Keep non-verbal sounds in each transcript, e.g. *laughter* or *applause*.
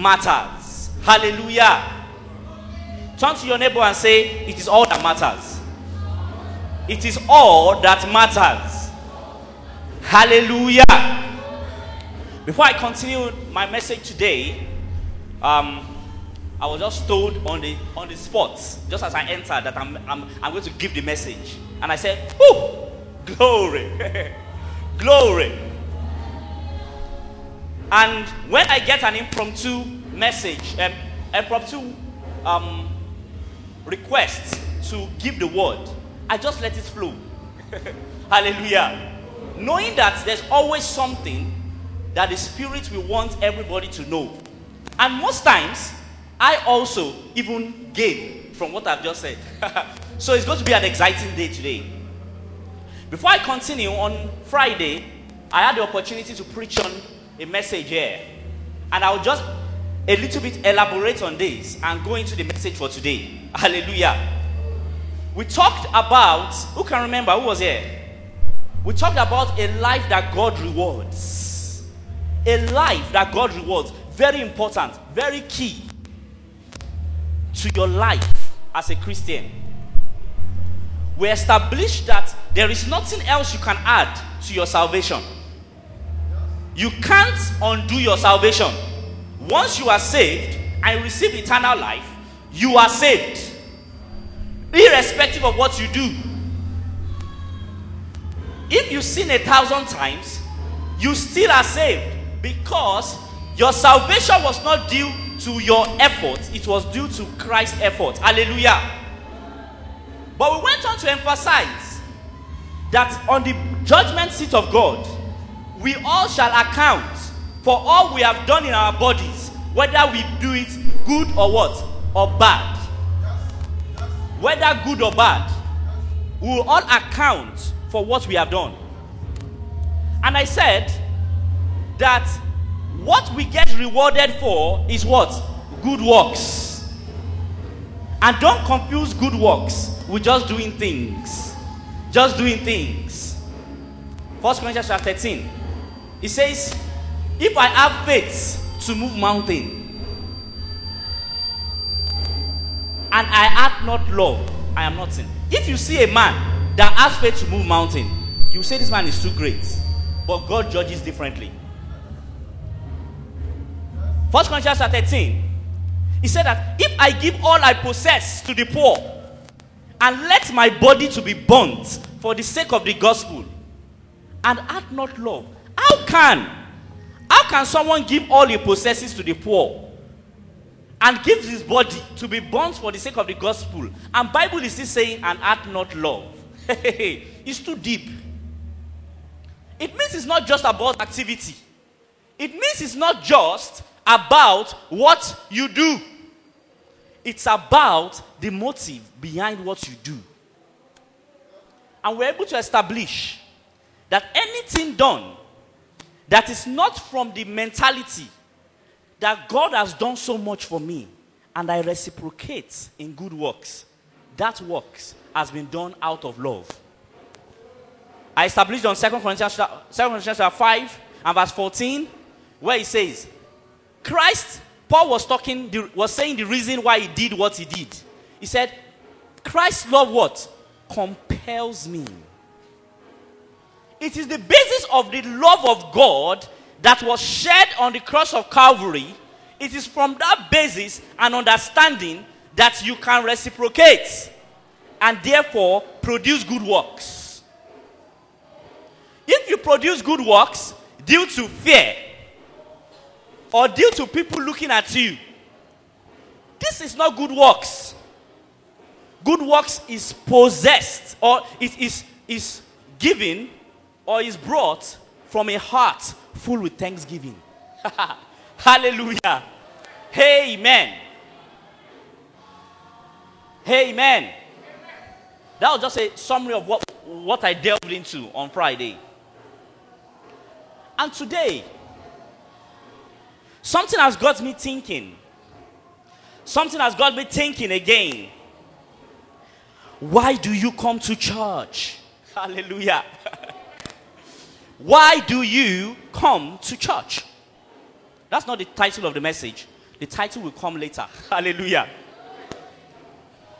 matters. Hallelujah. Turn to your neighbor and say, It is all that matters. It is all that matters. Hallelujah. Before I continue my message today, um, I was just told on the on the spot, just as I entered, that I'm, I'm, I'm going to give the message. And I said! Glory! *laughs* Glory! And when I get an impromptu message, um, impromptu um, request to give the word, I just let it flow. *laughs* Hallelujah. Knowing that there's always something that the Spirit will want everybody to know. And most times, I also even gain from what I've just said. *laughs* so it's going to be an exciting day today. Before I continue, on Friday, I had the opportunity to preach on a message here. And I'll just a little bit elaborate on this and go into the message for today. Hallelujah. We talked about, who can remember who was here? We talked about a life that God rewards. A life that God rewards. Very important, very key to your life as a Christian. We established that there is nothing else you can add to your salvation. You can't undo your salvation. Once you are saved and receive eternal life, you are saved. Irrespective of what you do. If you sin a thousand times, you still are saved because your salvation was not due to your effort, it was due to Christ's effort. Hallelujah. But we went on to emphasize that on the judgment seat of God, we all shall account for all we have done in our bodies, whether we do it good or what, or bad. Whether good or bad, we will all account for what we have done. And I said that what we get rewarded for is what? Good works. And don't confuse good works with just doing things. Just doing things. First Corinthians chapter 13. It says, If I have faith to move mountain, and I have not love, I am nothing. If you see a man that has faith to move mountain, you say this man is too great. But God judges differently. First Corinthians chapter 13. He said that if I give all I possess to the poor and let my body to be burnt for the sake of the gospel and add not love, how can how can someone give all he possesses to the poor and give his body to be burnt for the sake of the gospel and Bible is still saying and art not love? *laughs* it's too deep. It means it's not just about activity. It means it's not just about what you do. It's about the motive behind what you do. And we're able to establish that anything done that is not from the mentality that God has done so much for me and I reciprocate in good works, that works has been done out of love. I established on 2 Corinthians, 2 Corinthians 5 and verse 14, where he says, Christ, Paul was talking, was saying the reason why he did what he did. He said, Christ's love what? Compels me. It is the basis of the love of God that was shed on the cross of Calvary. It is from that basis and understanding that you can reciprocate and therefore produce good works. If you produce good works due to fear or due to people looking at you, this is not good works. Good works is possessed or it is, is given or is brought from a heart full with thanksgiving. *laughs* Hallelujah. Amen. Amen. That was just a summary of what, what I delved into on Friday. And today, something has got me thinking. Something has got me thinking again. Why do you come to church? *laughs* Hallelujah. Why do you come to church? That's not the title of the message. The title will come later. *laughs* Hallelujah.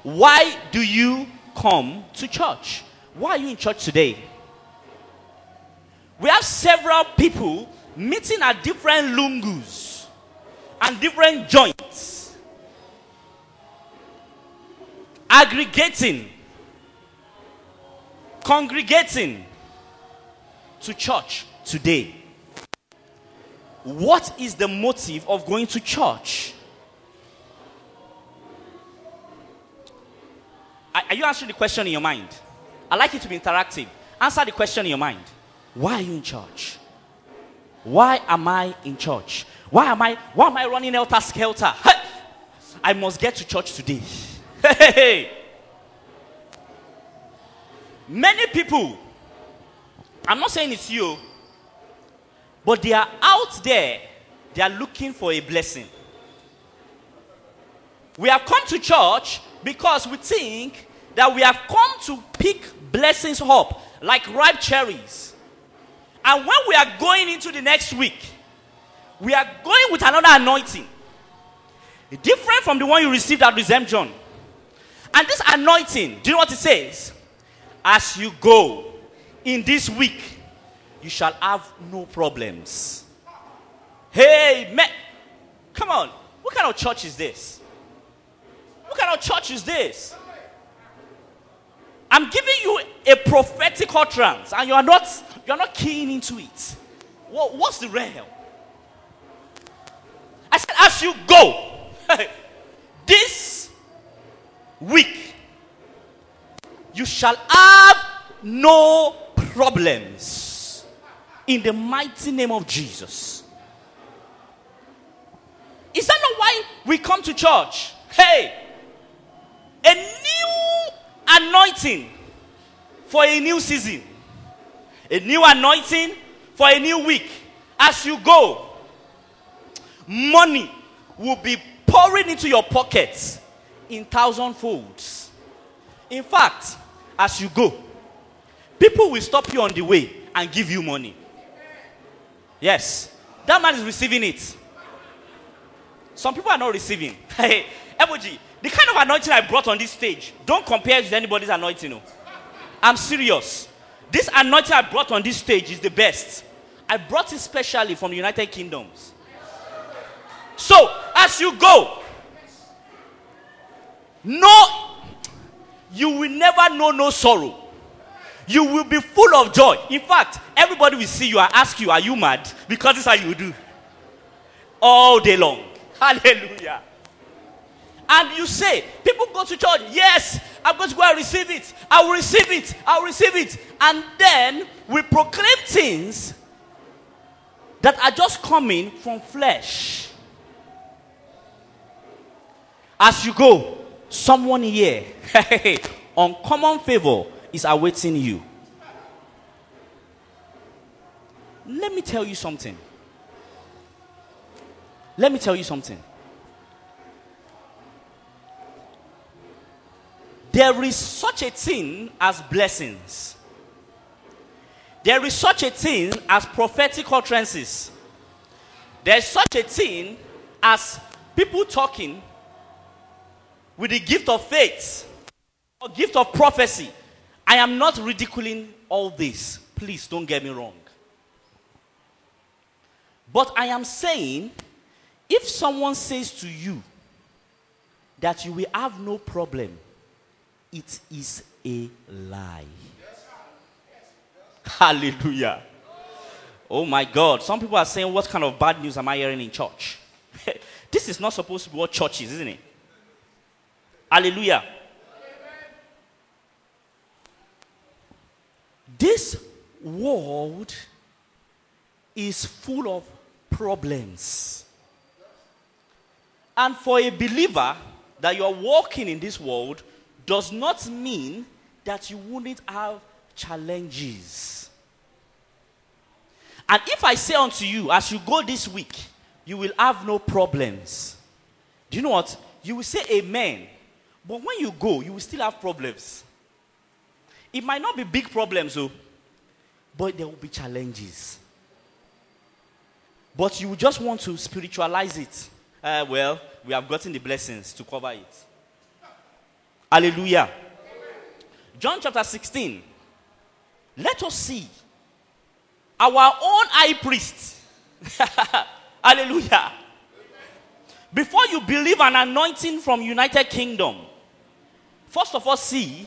Why do you come to church? Why are you in church today? We have several people meeting at different lungus and different joints, aggregating, congregating to church today. What is the motive of going to church? Are you answering the question in your mind? i like it to be interactive. Answer the question in your mind. Why are you in church? Why am I in church? Why am I why am I running helter skelter? I must get to church today. *laughs* Many people, I'm not saying it's you, but they are out there, they are looking for a blessing. We have come to church because we think that we have come to pick blessings up like ripe cherries. And when we are going into the next week, we are going with another anointing. Different from the one you received at Redemption. And this anointing, do you know what it says? As you go in this week, you shall have no problems. Hey, man. Come on. What kind of church is this? What kind of church is this? I'm giving you a prophetic utterance, and you are not you are not keying into it. What, what's the real? I said, as you go *laughs* this week, you shall have no problems in the mighty name of Jesus. Is that not why we come to church? Hey, a new anointing for a new season, a new anointing for a new week. As you go, money will be pouring into your pockets in thousand folds. In fact, as you go, people will stop you on the way and give you money. Yes, that man is receiving it. Some people are not receiving. *laughs* Hey, Emoji, the kind of anointing I brought on this stage, don't compare it with anybody's anointing. No. I'm serious. This anointing I brought on this stage is the best. I brought it specially from the United Kingdoms. So, as you go, no, you will never know no sorrow. You will be full of joy. In fact, everybody will see you and ask you, Are you mad? Because this is how you do. All day long. *laughs* Hallelujah. And you say, People go to church. Yes, I'm going to go and receive it. I will receive it. I will receive it. And then we proclaim things that are just coming from flesh. As you go, someone here, *laughs* uncommon favor is awaiting you. Let me tell you something. Let me tell you something. There is such a thing as blessings. There is such a thing as prophetic utterances. There's such a thing as people talking with the gift of faith or gift of prophecy. I am not ridiculing all this. Please don't get me wrong. But I am saying if someone says to you that you will have no problem, it is a lie. Hallelujah. Oh my God. Some people are saying, What kind of bad news am I hearing in church? *laughs* this is not supposed to be what church is, isn't it? Hallelujah. This world is full of problems. And for a believer that you are walking in this world does not mean that you wouldn't have challenges. And if I say unto you, as you go this week, you will have no problems. Do you know what? You will say amen. But when you go, you will still have problems. It might not be big problems, though, but there will be challenges. But you just want to spiritualize it Uh, well, we have gotten the blessings to cover it. Hallelujah. John chapter 16. Let us see our own high priest. *laughs* Hallelujah. Before you believe an anointing from United Kingdom, first of all, see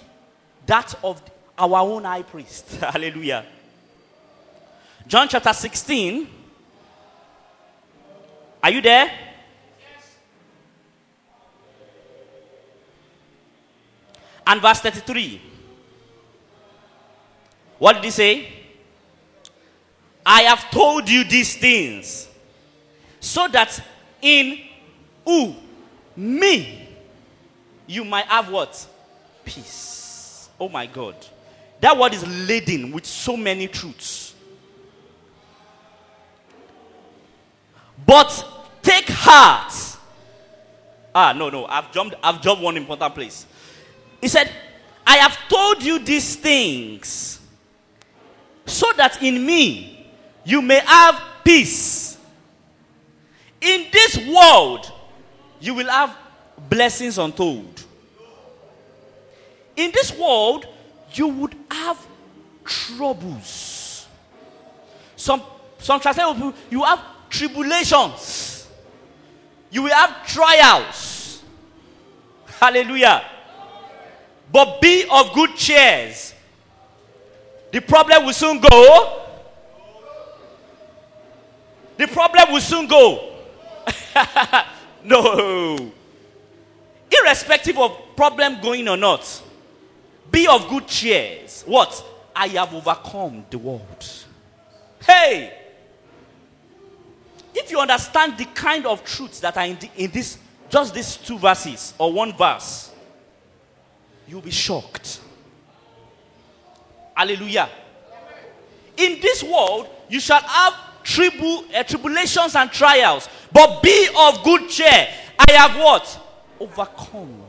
that of our own high priest. *laughs* Hallelujah. John chapter 16. Are you there? And verse 33. What did he say? I have told you these things so that in who? Me. You might have what? Peace. Oh my God. That word is laden with so many truths. But take heart. Ah, no, no. I've jumped, I've jumped one important place. He said, I have told you these things so that in me you may have peace. In this world, you will have blessings untold. In this world, you would have troubles. Some some translation oh, you have tribulations. You will have trials. Hallelujah. But be of good cheers. The problem will soon go. The problem will soon go. *laughs* no. Irrespective of problem going or not, be of good cheers. What? I have overcome the world. Hey! If you understand the kind of truths that are in, the, in this, just these two verses or one verse, you'll be shocked. Hallelujah. In this world, you shall have tribu, uh, tribulations and trials, but be of good cheer. I have what? Overcome.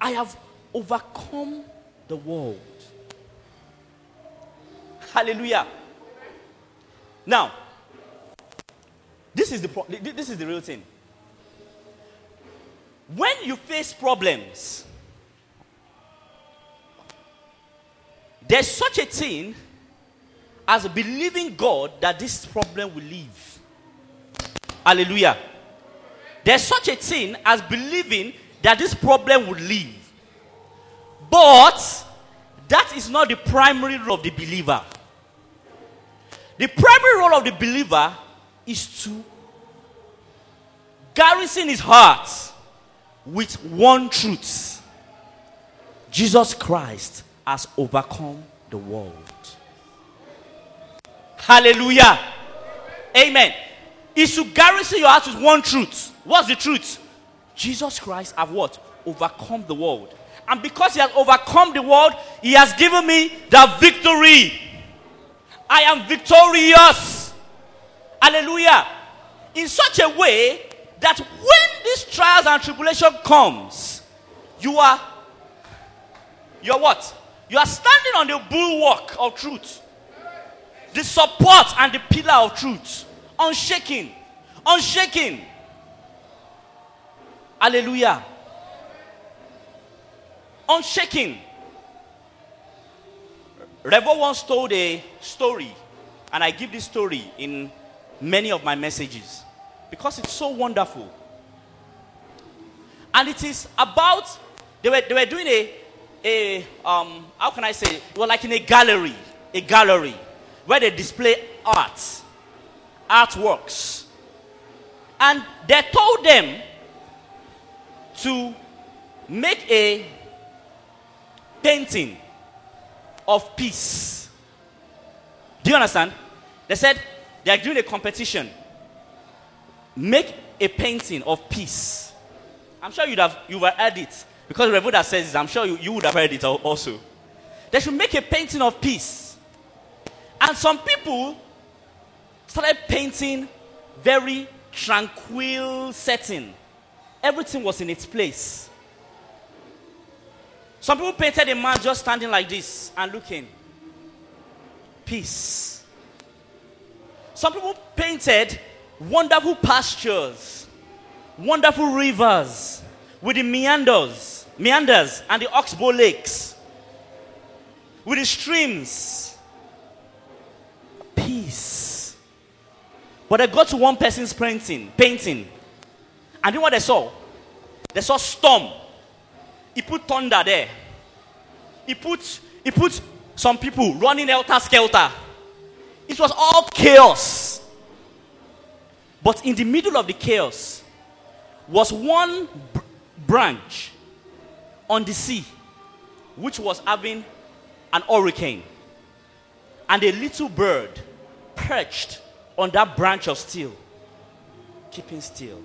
I have overcome the world. Hallelujah. Now, this is the pro- this is the real thing. When you face problems, there's such a thing as believing God that this problem will leave. Hallelujah. There's such a thing as believing that this problem will leave. But that is not the primary role of the believer. The primary role of the believer is to garrison his heart with one truth Jesus Christ has overcome the world. Hallelujah. Amen. Is to garrison your heart with one truth. What's the truth? Jesus Christ have what? Overcome the world. And because he has overcome the world, he has given me the victory. I am victorious. Hallelujah. In such a way that when these trials and tribulation comes, you are you are what? You are standing on the bulwark of truth. The support and the pillar of truth. Unshaken. Unshaken. Hallelujah. Unshaken. Revo once told a story, and I give this story in many of my messages because it's so wonderful. And it is about, they were, they were doing a, a um, how can I say, well, like in a gallery, a gallery where they display art, artworks. And they told them to make a painting of peace. Do you understand? They said they are doing a competition. Make a painting of peace. I'm sure you'd have you've heard it because Revoda says. I'm sure you, you would have heard it also. They should make a painting of peace. And some people started painting very tranquil setting. Everything was in its place. Some people painted a man just standing like this and looking. Peace. Some people painted wonderful pastures, wonderful rivers with the meanders, meanders and the oxbow lakes, with the streams. Peace. But I got to one person's painting, painting. And you know what they saw? They saw storm. He put thunder there. He put he put some people running helter skelter. It was all chaos. But in the middle of the chaos was one branch on the sea which was having an hurricane. And a little bird perched on that branch of steel, keeping still.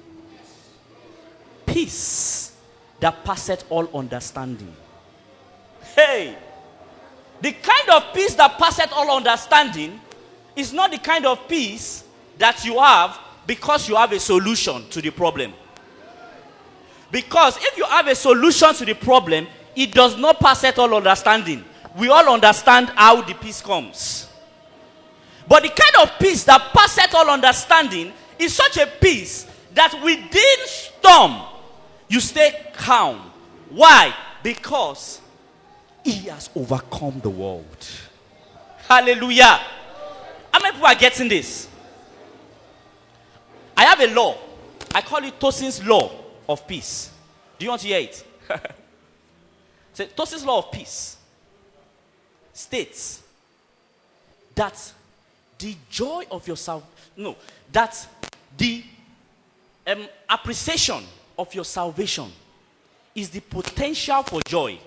Peace that passeth all understanding. Hey! The kind of peace that passeth all understanding is not the kind of peace that you have because you have a solution to the problem. Because if you have a solution to the problem, it does not pass at all understanding. We all understand how the peace comes. But the kind of peace that passeth all understanding is such a peace that within storm, you stay calm. Why? Because he has overcome the world. Hallelujah. How many people are getting this? I have a law. I call it Tosin's law of peace. Do you want to hear it? *laughs* so, Tosin's law of peace states that the joy of yourself, no, that the um, appreciation of your salvation is the potential for joy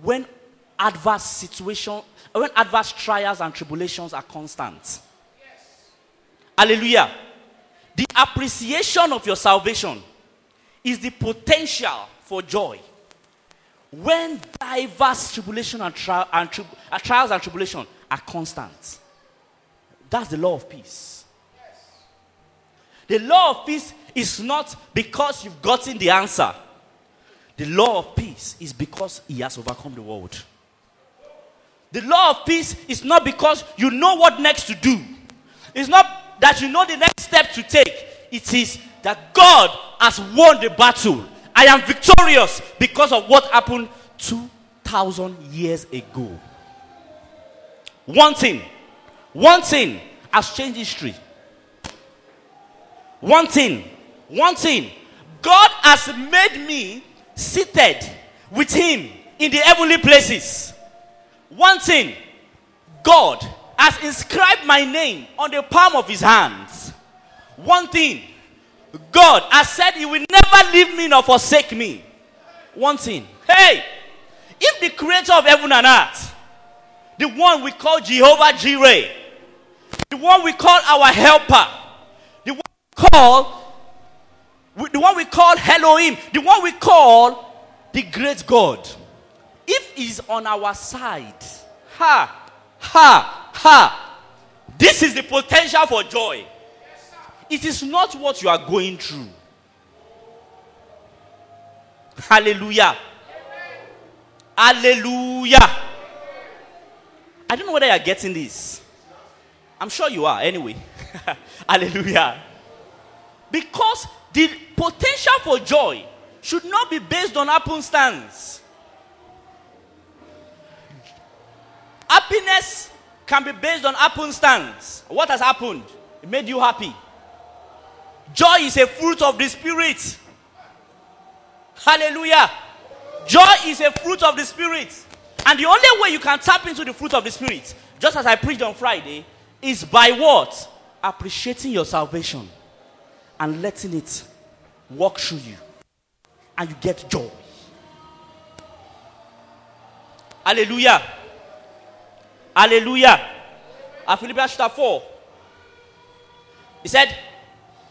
when adverse situation, when adverse trials and tribulations are constant. Yes. Hallelujah. The appreciation of your salvation is the potential for joy when diverse tribulation and, tri- and tri- uh, trials and tribulation are constant. That's the law of peace. The law of peace is not because you've gotten the answer. The law of peace is because he has overcome the world. The law of peace is not because you know what next to do. It's not that you know the next step to take. It is that God has won the battle. I am victorious because of what happened 2,000 years ago. One thing, one thing has changed history. One thing, one thing. God has made me seated with Him in the heavenly places. One thing, God has inscribed my name on the palm of His hands. One thing, God has said He will never leave me nor forsake me. One thing, hey, if the creator of heaven and earth, the one we call Jehovah Jireh, the one we call our helper, the one we call, the one we call Elohim, the one we call the great God, if he's on our side, ha, ha, ha, this is the potential for joy. It is not what you are going through. Hallelujah. Hallelujah. I don't know whether you are getting this. I'm sure you are, anyway. *laughs* Hallelujah. Because the potential for joy should not be based on happenstance. Happiness can be based on happenstance. What has happened? It made you happy. Joy is a fruit of the Spirit. Hallelujah. Joy is a fruit of the Spirit. And the only way you can tap into the fruit of the Spirit, just as I preached on Friday, is by what? Appreciating your salvation and letting it walk through you. And you get joy. Hallelujah. Hallelujah. At Philippians chapter 4, he said,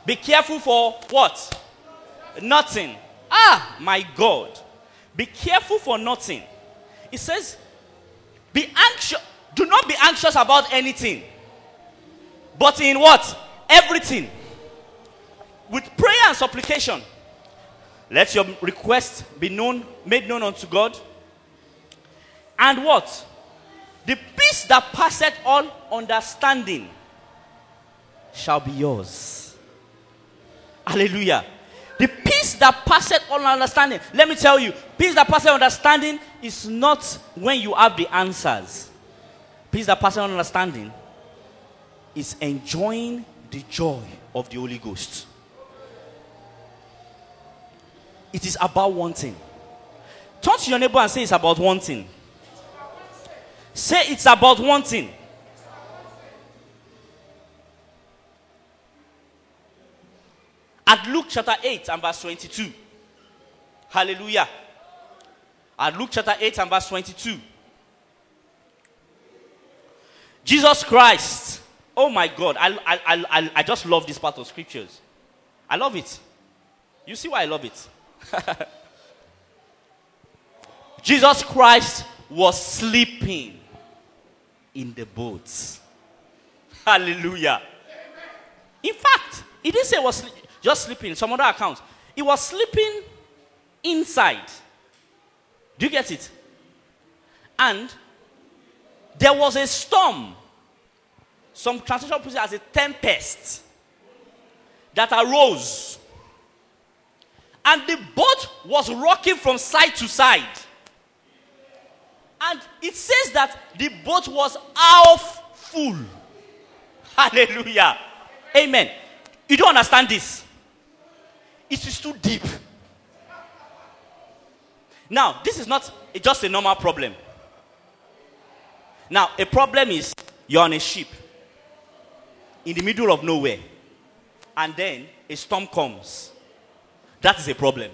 Be careful for what? Nothing. Ah, my God. Be careful for nothing. He says, Be anxious. Do not be anxious about anything. But in what? Everything. With prayer and supplication. Let your request be known, made known unto God. And what? The peace that passeth all understanding shall be yours. Hallelujah. The peace that passeth all understanding. Let me tell you, peace that passeth understanding is not when you have the answers. Peace that passeth understanding is enjoying the joy of the Holy Ghost. It is about one thing. Turn to your neighbor and say it's about one thing. Say it's about one thing. At Luke chapter 8 and verse 22. Hallelujah. At Luke chapter 8 and verse 22. Jesus Christ. Oh my God. I, I, I, I just love this part of scriptures. I love it. You see why I love it? *laughs* Jesus Christ was sleeping in the boats. Hallelujah. In fact, he didn't say he was just sleeping. Some other accounts. He was sleeping inside. Do you get it? And there was a storm. Some translation puts it as a tempest that arose. And the boat was rocking from side to side. And it says that the boat was half full. Hallelujah. Amen. You don't understand this. It is too deep. Now, this is not just a normal problem. Now, a problem is you're on a ship in the middle of nowhere, and then a storm comes. That is a problem.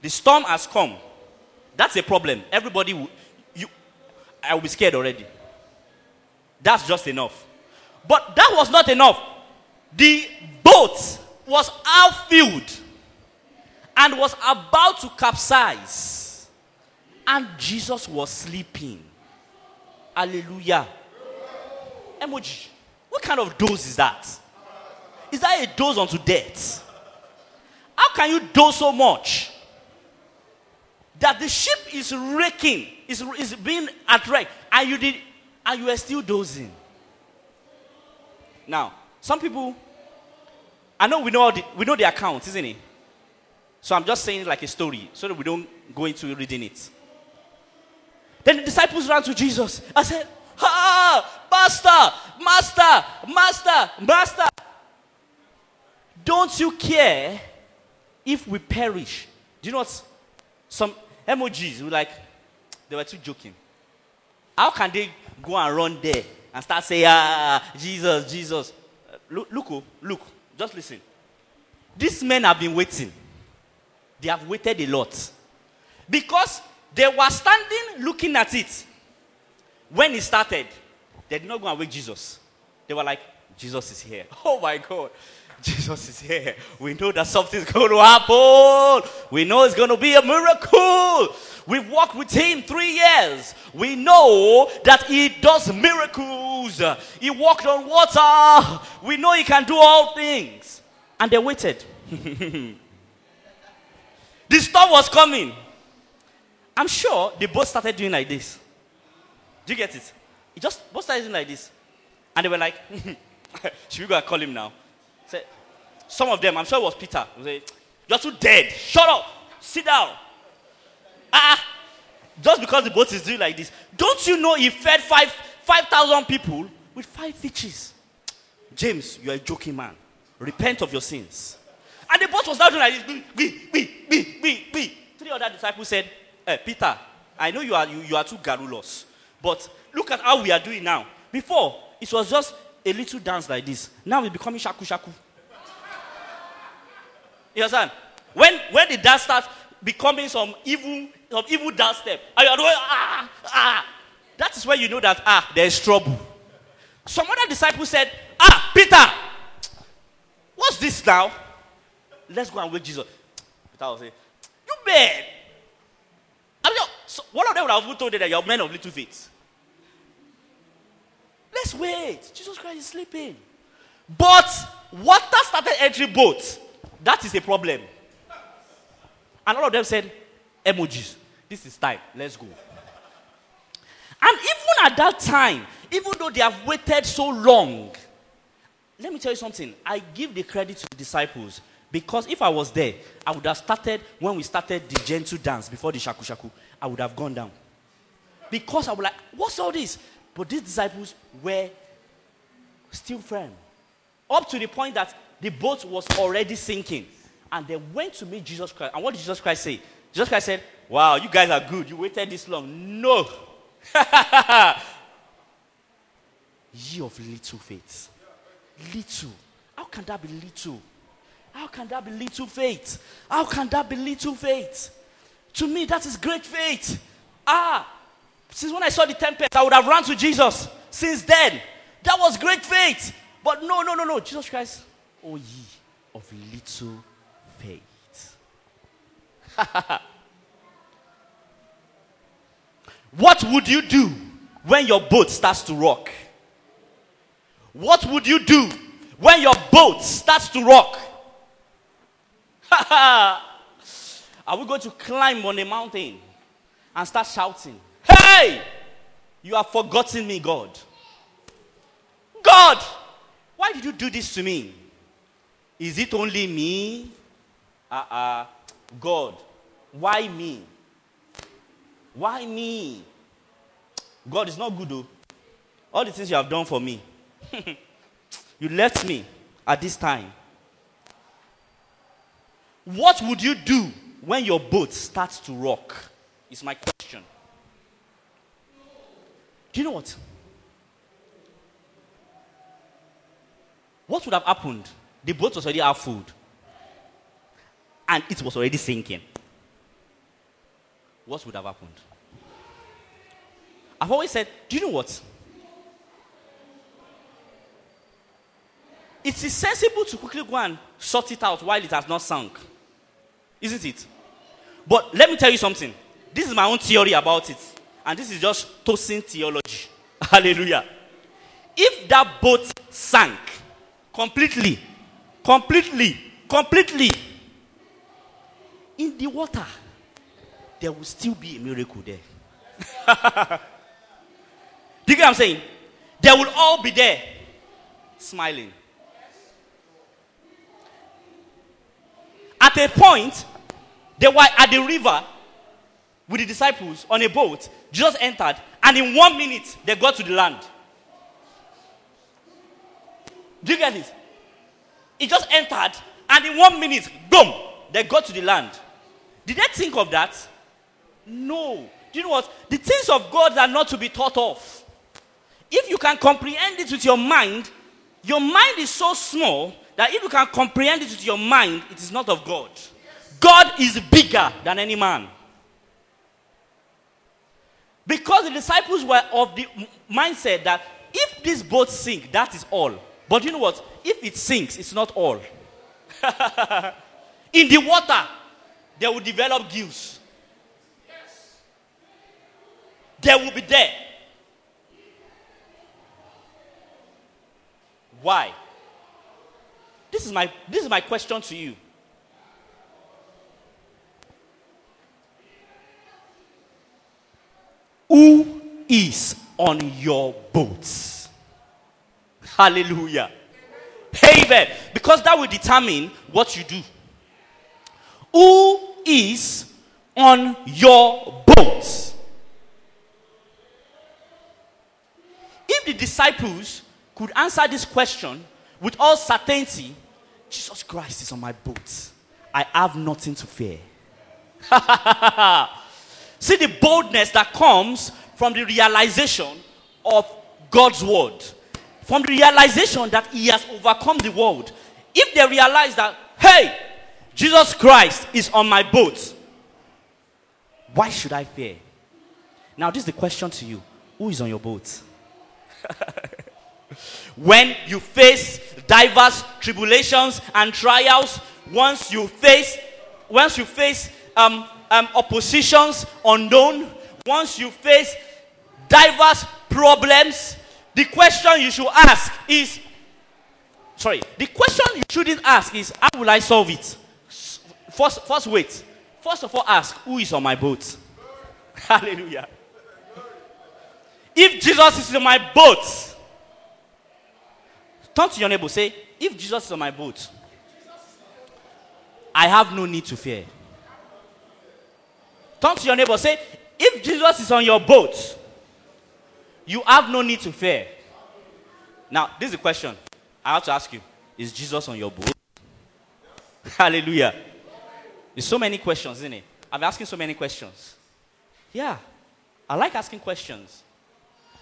The storm has come. That's a problem. Everybody will, you, I will be scared already. That's just enough. But that was not enough. The boat was half filled and was about to capsize. And Jesus was sleeping. Hallelujah. Emoji. What kind of dose is that? Is that a dose unto death? How can you dose so much? That the ship is wrecking, is, is being at wreck, and you did and you are still dozing. Now, some people I know we know the, we know the account, isn't it? So I'm just saying it like a story so that we don't go into reading it. Then the disciples ran to Jesus. I said, Ah, Master, Master, Master, Master. Don't you care if we perish? Do you know what? Some emojis were like, they were too joking. How can they go and run there and start saying, ah, Jesus, Jesus? Look, look, oh, look, just listen. These men have been waiting. They have waited a lot. Because they were standing looking at it. When it started, they did not go and wake Jesus. They were like, Jesus is here. *laughs* Oh my God. *laughs* Jesus is here. We know that something's going to happen. We know it's going to be a miracle. We've walked with him three years. We know that he does miracles. He walked on water. We know he can do all things. And they waited. *laughs* the storm was coming. I'm sure they both started doing like this. Do you get it? It just both started doing like this. And they were like, *laughs* should we go and call him now? Say, some of them, I'm sure it was Peter, say, You're too dead. Shut up. Sit down. Ah, just because the boat is doing like this. Don't you know he fed five five thousand people with five fishes? James, you are a joking man. Repent of your sins. And the boat was now doing like this. Be, be, be, be, be. Three other disciples said, hey, Peter, I know you are you, you are too garrulous. But look at how we are doing now. Before, it was just a little dance like this. Now we're becoming shaku shaku. You understand? When when the dance starts becoming some evil some evil dance step, and you are doing ah ah, that is where you know that ah there is trouble. Some other disciples said, ah Peter, what's this now? Let's go and wake Jesus. Peter will say, you man. I mean, so one of them would have told you that you're men of little faith. Let's wait. Jesus Christ is sleeping. But water started entering boats. That is a problem. And all of them said, emojis. This is time. Let's go. And even at that time, even though they have waited so long, let me tell you something. I give the credit to the disciples because if I was there, I would have started when we started the gentle dance before the shaku shaku. I would have gone down. Because I was like, what's all this? But these disciples were still firm. Up to the point that the boat was already sinking. And they went to meet Jesus Christ. And what did Jesus Christ say? Jesus Christ said, Wow, you guys are good. You waited this long. No. *laughs* Ye of little faith. Little. How can that be little? How can that be little faith? How can that be little faith? To me, that is great faith. Ah, since when I saw the tempest, I would have run to Jesus. Since then, that was great faith. But no, no, no, no. Jesus Christ, oh ye of little faith. *laughs* what would you do when your boat starts to rock? What would you do when your boat starts to rock? *laughs* Are we going to climb on a mountain and start shouting, Hey, you have forgotten me, God? God, why did you do this to me? Is it only me? Uh uh God, why me? Why me? God is not good, though. All the things you have done for me. *laughs* you left me at this time. What would you do when your boat starts to rock? Is my question. Do you know what? What would have happened? The boat was already out food. And it was already sinking. What would have happened? I've always said, do you know what? It is sensible to quickly go and sort it out while it has not sunk. Isn't it? But let me tell you something. This is my own theory about it. And this is just Tosin theology. *laughs* Hallelujah. If that boat sank completely, completely, completely in the water, there will still be a miracle there. *laughs* Do you get what I'm saying? They will all be there smiling. At a point, they were at the river with the disciples on a boat. Jesus entered, and in one minute, they got to the land. Do you get it? He just entered, and in one minute, boom, they got to the land. Did they think of that? No. Do you know what? The things of God are not to be thought of. If you can comprehend it with your mind, your mind is so small that if you can comprehend it with your mind, it is not of God. God is bigger than any man. Because the disciples were of the mindset that if this boat sink, that is all. But you know what? If it sinks, it's not all. *laughs* In the water, they will develop gills. They will be there. Why? This is my this is my question to you. Who is on your boats? Hallelujah. Amen. Because that will determine what you do. Who is on your boats? If the disciples could answer this question with all certainty, Jesus Christ is on my boat. I have nothing to fear. *laughs* See the boldness that comes from the realization of God's word, from the realization that He has overcome the world. If they realize that, hey, Jesus Christ is on my boat, why should I fear? Now, this is the question to you who is on your boat? *laughs* when you face diverse tribulations and trials, once you face, once you face um, um, oppositions unknown, once you face diverse problems, the question you should ask is, sorry, the question you shouldn't ask is, how will I solve it? First, first wait. First of all, ask, who is on my boat? *laughs* Hallelujah. If Jesus is in my boat, Turn to your neighbor, say, if Jesus is on my boat, I have no need to fear. Turn to your neighbor, say, if Jesus is on your boat, you have no need to fear. Now, this is the question I have to ask you Is Jesus on your boat? *laughs* Hallelujah. There's so many questions, isn't it? I'm asking so many questions. Yeah, I like asking questions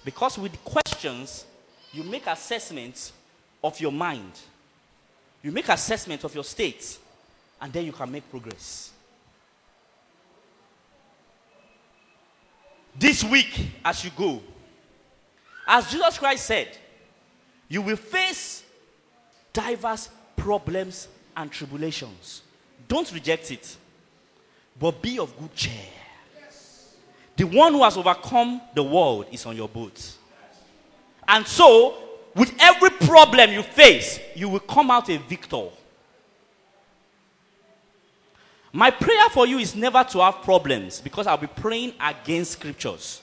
because with questions, you make assessments of your mind, you make assessment of your state, and then you can make progress. This week, as you go, as Jesus Christ said, you will face diverse problems and tribulations. Don't reject it, but be of good cheer. The one who has overcome the world is on your boat. And so, with every problem you face, you will come out a victor. My prayer for you is never to have problems because I'll be praying against scriptures.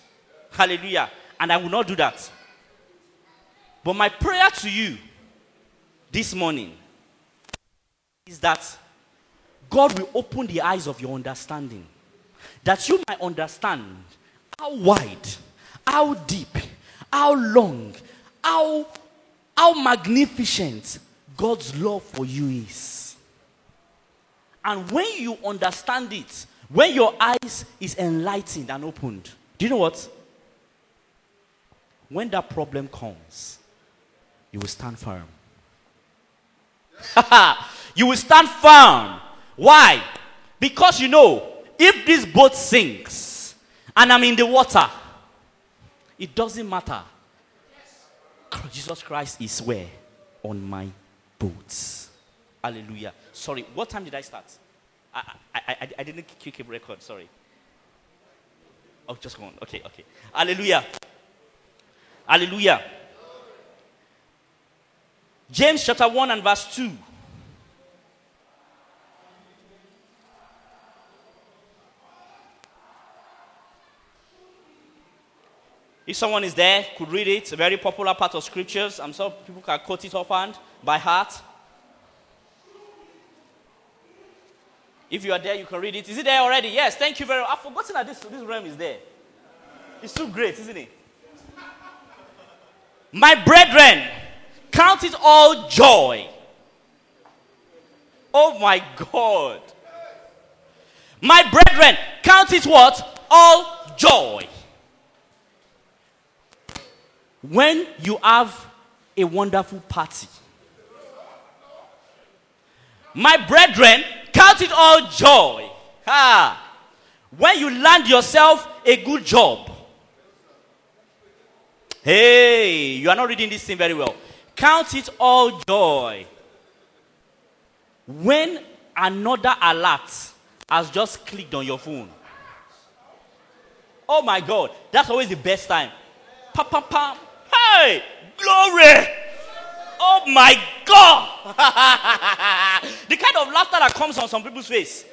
Hallelujah. And I will not do that. But my prayer to you this morning is that God will open the eyes of your understanding. That you might understand how wide, how deep, how long, how, how magnificent God's love for you is. And when you understand it, when your eyes is enlightened and opened, do you know what? When that problem comes, you will stand firm. *laughs* you will stand firm. Why? Because you know, if this boat sinks and I'm in the water, it doesn't matter. Jesus Christ is where? On my boat. Hallelujah. Sorry, what time did I start? I, I, I, I didn't keep a record, sorry. Oh, just go on. Okay, okay. Hallelujah. Hallelujah. James chapter 1 and verse 2. If someone is there, could read it. A very popular part of scriptures. I'm sure people can quote it offhand by heart. If you are there, you can read it. Is it there already? Yes, thank you very much. I've forgotten that this, this realm is there. It's too great, isn't it? My brethren, count it all joy. Oh my God. My brethren, count it what? All joy when you have a wonderful party. My brethren, count it all joy. Ha! When you land yourself a good job. Hey, you are not reading this thing very well. Count it all joy. When another alert has just clicked on your phone. Oh my God, that's always the best time. Pa pa pa. Hey, glory! Oh my God! *laughs* the kind of laughter that comes on some people's face.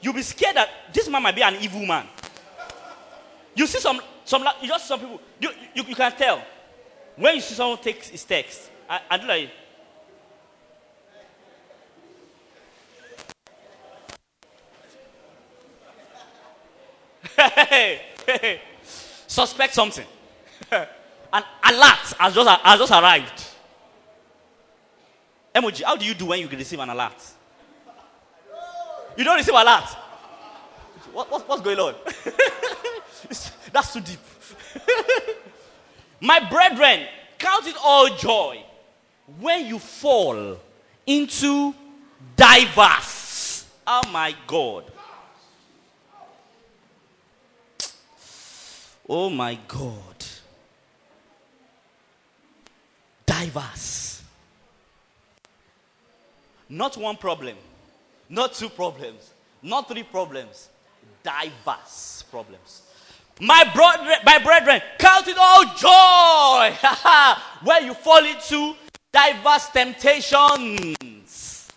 You'll be scared that this man might be an evil man. You see some, some you just some people, you, you, you can tell. When you see someone take his text, I, I do like, *laughs* suspect something. An alert has just, has just arrived. Emoji, how do you do when you receive an alert? You don't receive alert. What, what, what's going on? *laughs* That's too deep. *laughs* My brethren, count it all joy when you fall into diverse. Oh my God. Oh my God. Diverse. Not one problem, not two problems, not three problems, diverse problems. My, bro- my brethren, count it all joy *laughs* where you fall into diverse temptations.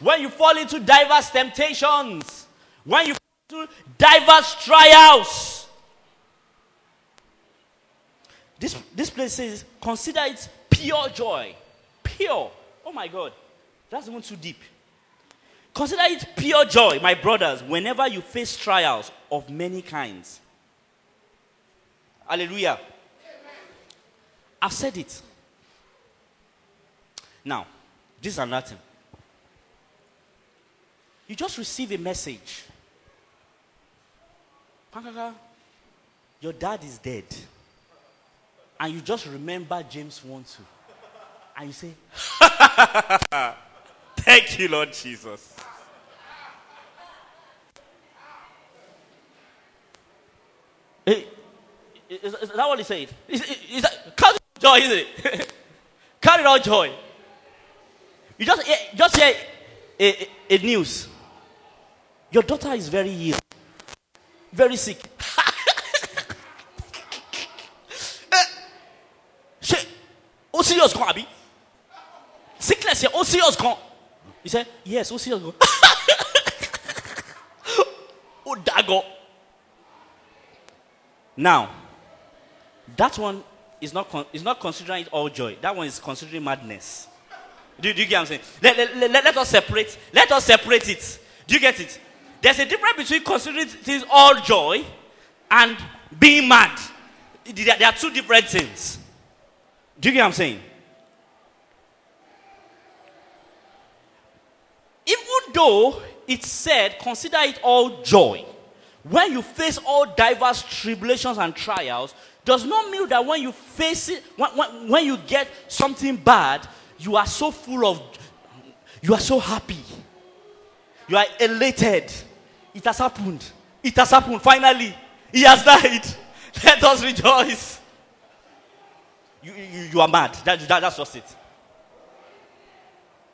When you fall into diverse temptations, when you fall into diverse trials. This, this place says, consider it pure joy. Pure. Oh my God. That's even too deep. Consider it pure joy, my brothers, whenever you face trials of many kinds. Hallelujah. I've said it. Now, this is another thing. You just receive a message. Your dad is dead. And you just remember James 1 2. And you say, *laughs* Thank you, Lord Jesus. Hey, is, is, that what he said? Is, is, is that, carry joy, isn't it? *laughs* carry out joy. You just, just hear a, a, a news. Your daughter is very ill, very sick. Ó serious kan àbí? Sickness yẹn ó serious kan. He said, yes, ó serious kan. *laughs* Ó dàgọ̀. Now, that one is not, con- is not considering it all joy. That one is considering madness. Do, do you get what I'm saying? Let, let, let, let us separate. Let us separate it. Do you get it? There's a difference between considering things all joy and being mad. There are two different things. Do you get what I'm saying? Even though it said, consider it all joy, when you face all diverse tribulations and trials, does not mean that when you face it, when, when, when you get something bad, you are so full of, you are so happy. You are elated. It has happened. It has happened. Finally, he has died. *laughs* Let us rejoice. You, you, you are mad. That, that, that's just it.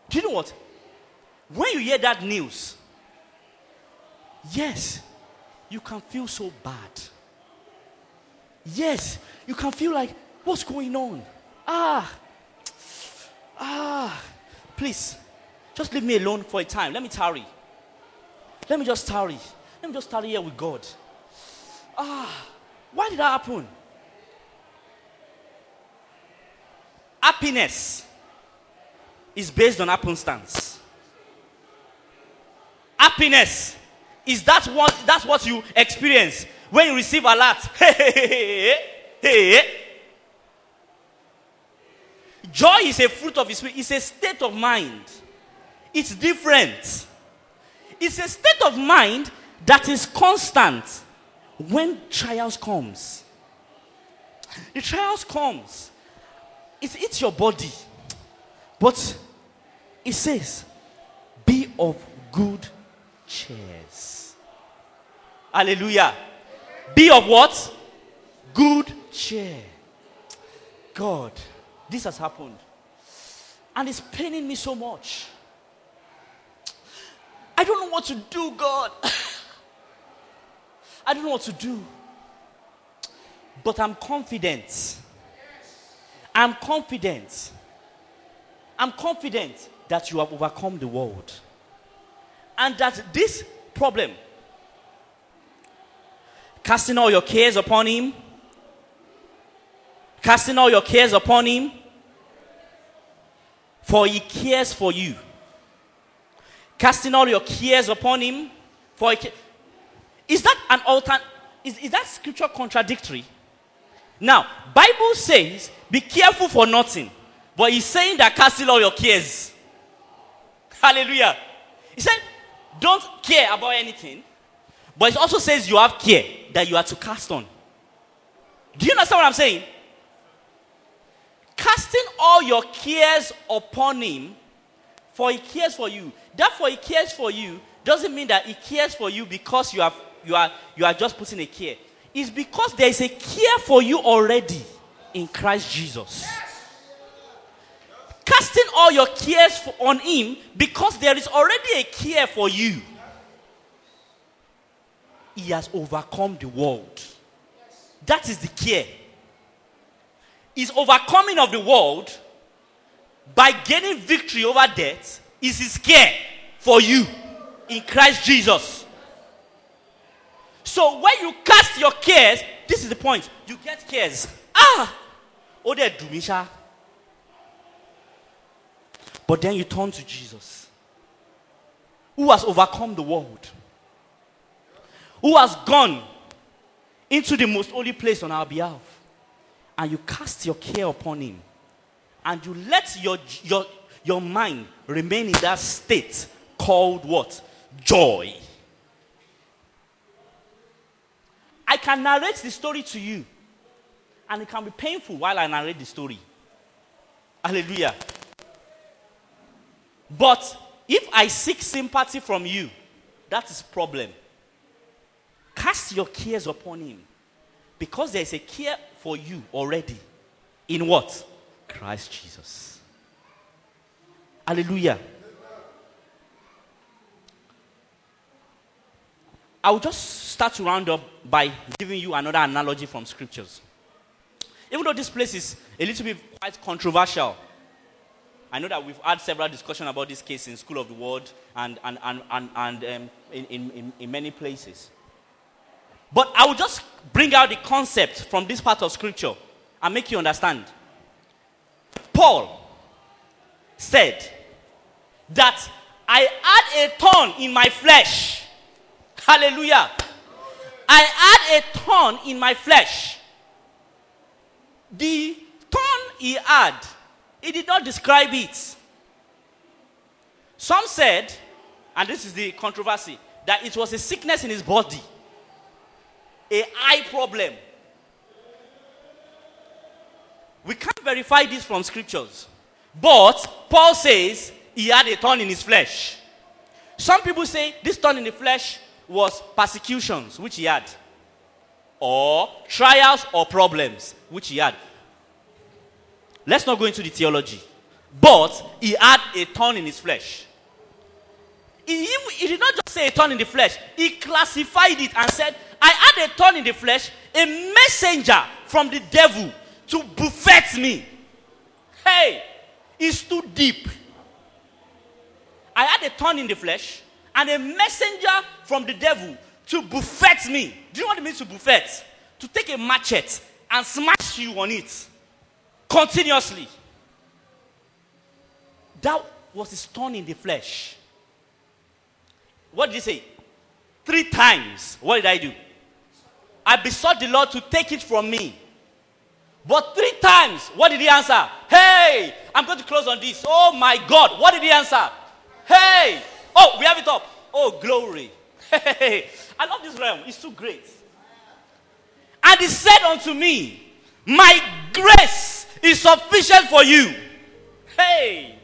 Do you know what? When you hear that news, yes, you can feel so bad. Yes, you can feel like, what's going on? Ah, ah, please, just leave me alone for a time. Let me tarry. Let me just tarry. Let me just tarry here with God. Ah, why did that happen? Happiness is based on happenstance. Happiness is that what that's what you experience when you receive a lot. *laughs* Joy is a fruit of his spirit. It's a state of mind. It's different. It's a state of mind that is constant when trials comes. The trials comes. It eats your body. But it says, be of good cheers. Hallelujah. Be of what? Good cheer. God, this has happened. And it's paining me so much. I don't know what to do, God. *sighs* I don't know what to do. But I'm confident. I'm confident. I'm confident that you have overcome the world. And that this problem, casting all your cares upon Him, casting all your cares upon Him, for He cares for you. Casting all your cares upon Him, for He ca- Is that an alternate? Is, is that scripture contradictory? Now, Bible says, be careful for nothing. But he's saying that casting all your cares. Hallelujah. He said, don't care about anything. But it also says you have care that you are to cast on. Do you understand what I'm saying? Casting all your cares upon him, for he cares for you. Therefore, he cares for you doesn't mean that he cares for you because you, have, you, are, you are just putting a care. It's because there is a care for you already in Christ Jesus. Casting all your cares on him because there is already a care for you. He has overcome the world. That is the care. His overcoming of the world by gaining victory over death is his care for you in Christ Jesus. So when you cast your cares, this is the point. You get cares. Ah, Oh, there, Dumisha. But then you turn to Jesus, who has overcome the world, who has gone into the most holy place on our behalf, and you cast your care upon him, and you let your, your, your mind remain in that state called what? Joy. I can narrate the story to you, and it can be painful while I narrate the story. Hallelujah. But if I seek sympathy from you, that is problem. Cast your cares upon him. Because there is a care for you already. In what? Christ Jesus. Hallelujah. I will just start to round up by giving you another analogy from scriptures. Even though this place is a little bit quite controversial, I know that we've had several discussions about this case in School of the World and, and, and, and, and um, in, in, in many places. But I will just bring out the concept from this part of scripture and make you understand. Paul said that I had a thorn in my flesh Hallelujah. I had a thorn in my flesh. The thorn he had, he did not describe it. Some said, and this is the controversy, that it was a sickness in his body, a eye problem. We can't verify this from scriptures. But Paul says he had a thorn in his flesh. Some people say this thorn in the flesh was persecutions, which he had, or trials or problems, which he had. Let's not go into the theology. But he had a thorn in his flesh. He, he, did not just say a thorn in the flesh, he classified it and said, I had a thorn in the flesh, a messenger from the devil to buffet me. Hey, it's too deep. I had a thorn in the flesh, and a messenger from the devil to buffet me. Do you know what it means to buffet? To take a machete and smash you on it continuously. That was his thorn in the flesh. What did he say? Three times. What did I do? I besought the Lord to take it from me. But three times, what did he answer? Hey, I'm going to close on this. Oh my God. What did he answer? Hey, Oh, we have it up. Oh, glory. I love this realm. It's too great. And he said unto me, My grace is sufficient for you. Hey.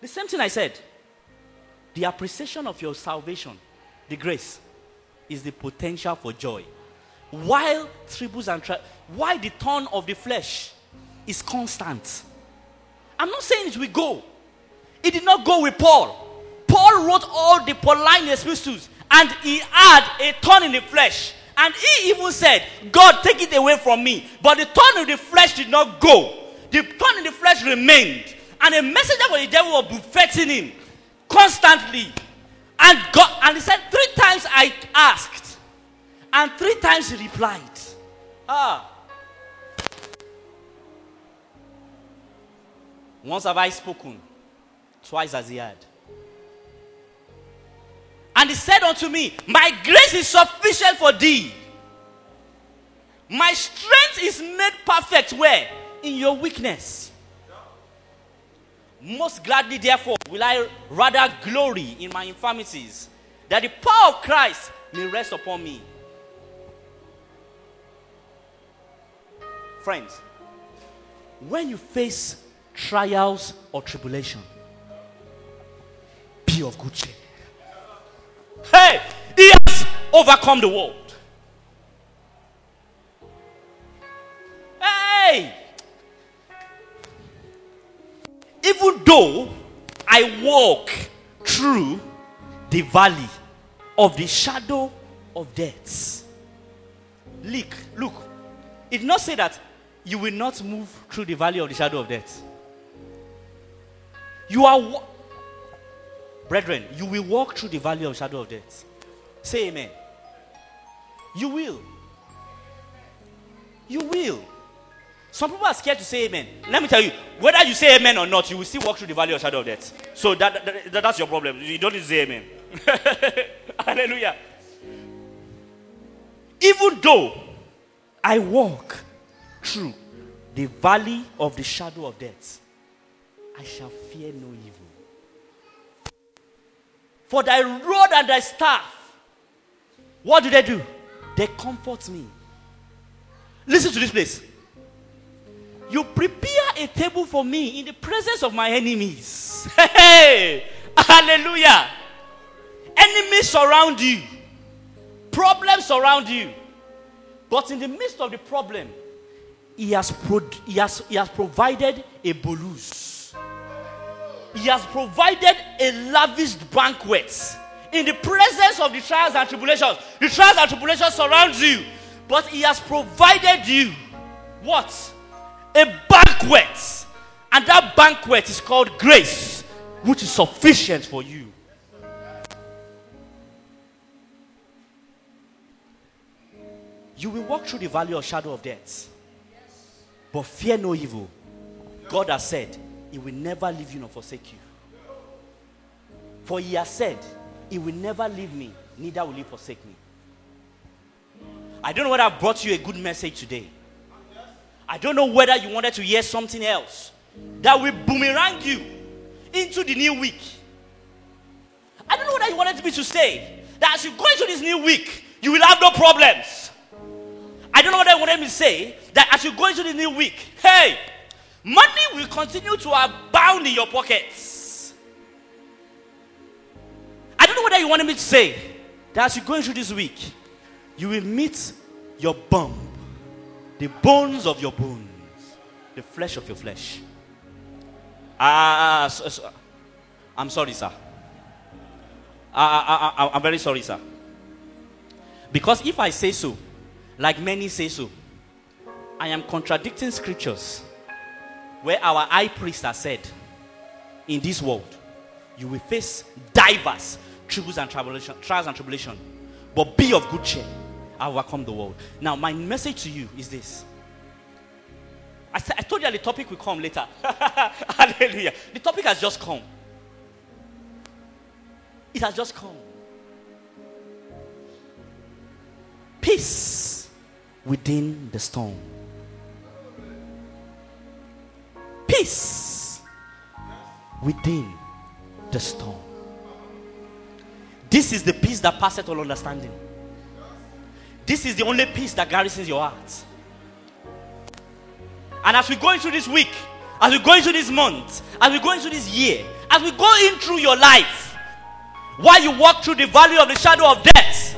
The same thing I said. The appreciation of your salvation, the grace, is the potential for joy. While tributes and tri- why the thorn of the flesh is constant. I'm not saying it will go. It did not go with Paul. Paul wrote all the Pauline epistles and he had a thorn in the flesh. And he even said, God, take it away from me. But the thorn in the flesh did not go. The thorn in the flesh remained. And a messenger for the devil was buffeting him constantly. And God, and he said, Three times I asked, and three times he replied. Ah. Once have I spoken, twice as he had. And he said unto me, My grace is sufficient for thee. My strength is made perfect where? In your weakness. Most gladly, therefore, will I rather glory in my infirmities, that the power of Christ may rest upon me. Friends, when you face trials or tribulation, of cheer. Hey, he has overcome the world. Hey, even though I walk through the valley of the shadow of death. Look, look. It not say that you will not move through the valley of the shadow of death. You are Brethren, you will walk through the valley of shadow of death. Say amen. You will. You will. Some people are scared to say amen. Let me tell you, whether you say amen or not, you will still walk through the valley of shadow of death. So that, that, that that's your problem. You don't need to say amen. *laughs* Hallelujah. Even though I walk through the valley of the shadow of death, I shall fear no evil. For thy rod and thy staff, what do they do? They comfort me. Listen to this place. You prepare a table for me in the presence of my enemies. *laughs* Hey, hallelujah. Enemies surround you, problems surround you. But in the midst of the problem, he has, pro- he has, he has provided a bolus. He has provided a lavish banquet in the presence of the trials and tribulations. The trials and tribulations surround you, but he has provided you what? A banquet. And that banquet is called grace, which is sufficient for you. You will walk through the valley of shadow of death. But fear no evil. God has said, He will never leave you nor forsake you. For He has said, He will never leave me, neither will He forsake me. I don't know whether I brought you a good message today. I don't know whether you wanted to hear something else that will boomerang you into the new week. I don't know whether you wanted me to say that as you go into this new week, you will have no problems. I don't know what I wanted me to say that as you go into the new week, hey, money will continue to abound in your pockets. I don't know whether you wanted me to say that as you go into this week, you will meet your bump, the bones of your bones, the flesh of your flesh. Ah, uh, so, so, I'm sorry, sir. I, I, I, I'm very sorry, sir. Because if I say so, like many say so, I am contradicting scriptures where our high priest has said, in this world, you will face diverse troubles and tribulation, trials and tribulation, but be of good cheer. I overcome the world. Now, my message to you is this. I, I told you the topic will come later. *laughs* Hallelujah. The topic has just come. It has just come. Peace within the storm. Peace within the storm. This is the peace that passeth all understanding. This is the only peace that garrisons your heart. And as we go into this week, as we go into this month, as we go into this year, as we go in through your life, while you walk through the valley of the shadow of death,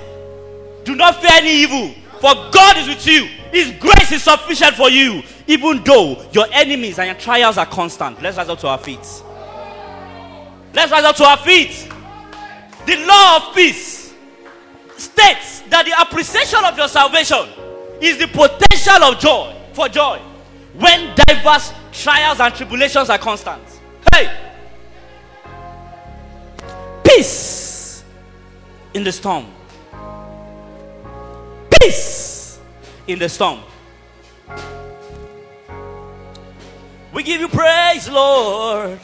do not fear any evil, for God is with you. His grace is sufficient for you, even though your enemies and your trials are constant. Let's rise up to our feet. Let's rise up to our feet. The law of peace states that the appreciation of your salvation is the potential of joy for joy when diverse trials and tribulations are constant. Hey! Peace in the storm. Peace in the storm. We give you praise, Lord.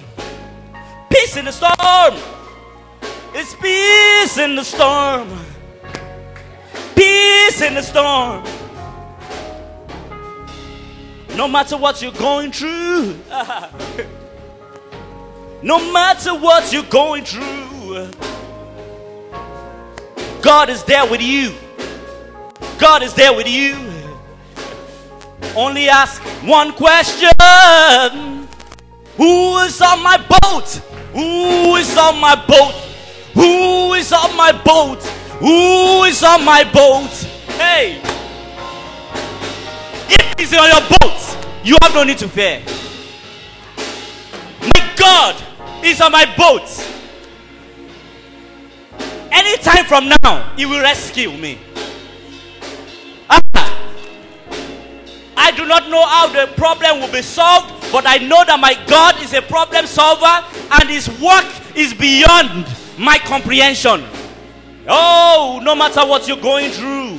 Peace in the storm. It's peace in the storm peace in the storm. No matter what you're going through, *laughs* no matter what you're going through, God is there with you. God is there with you. Only ask one question Who is on my boat? Who is on my boat? Who is on my boat? Who is on my boat? Hey! If he's on your boat, you have no need to fear. My God is on my boat. Anytime from now, he will rescue me. I do not know how the problem will be solved, but I know that my God is a problem solver and his work is beyond my comprehension. Oh, no matter what you're going through,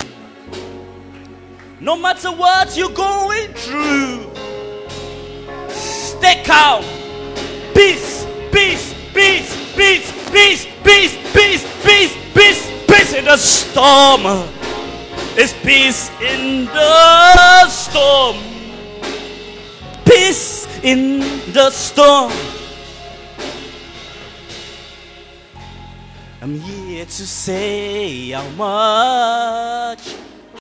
No matter what you're going through, stay calm. Peace, peace, peace, peace, peace, peace, peace, peace, peace, peace in the storm. There's peace in the storm. Peace in the storm. I'm here to say how much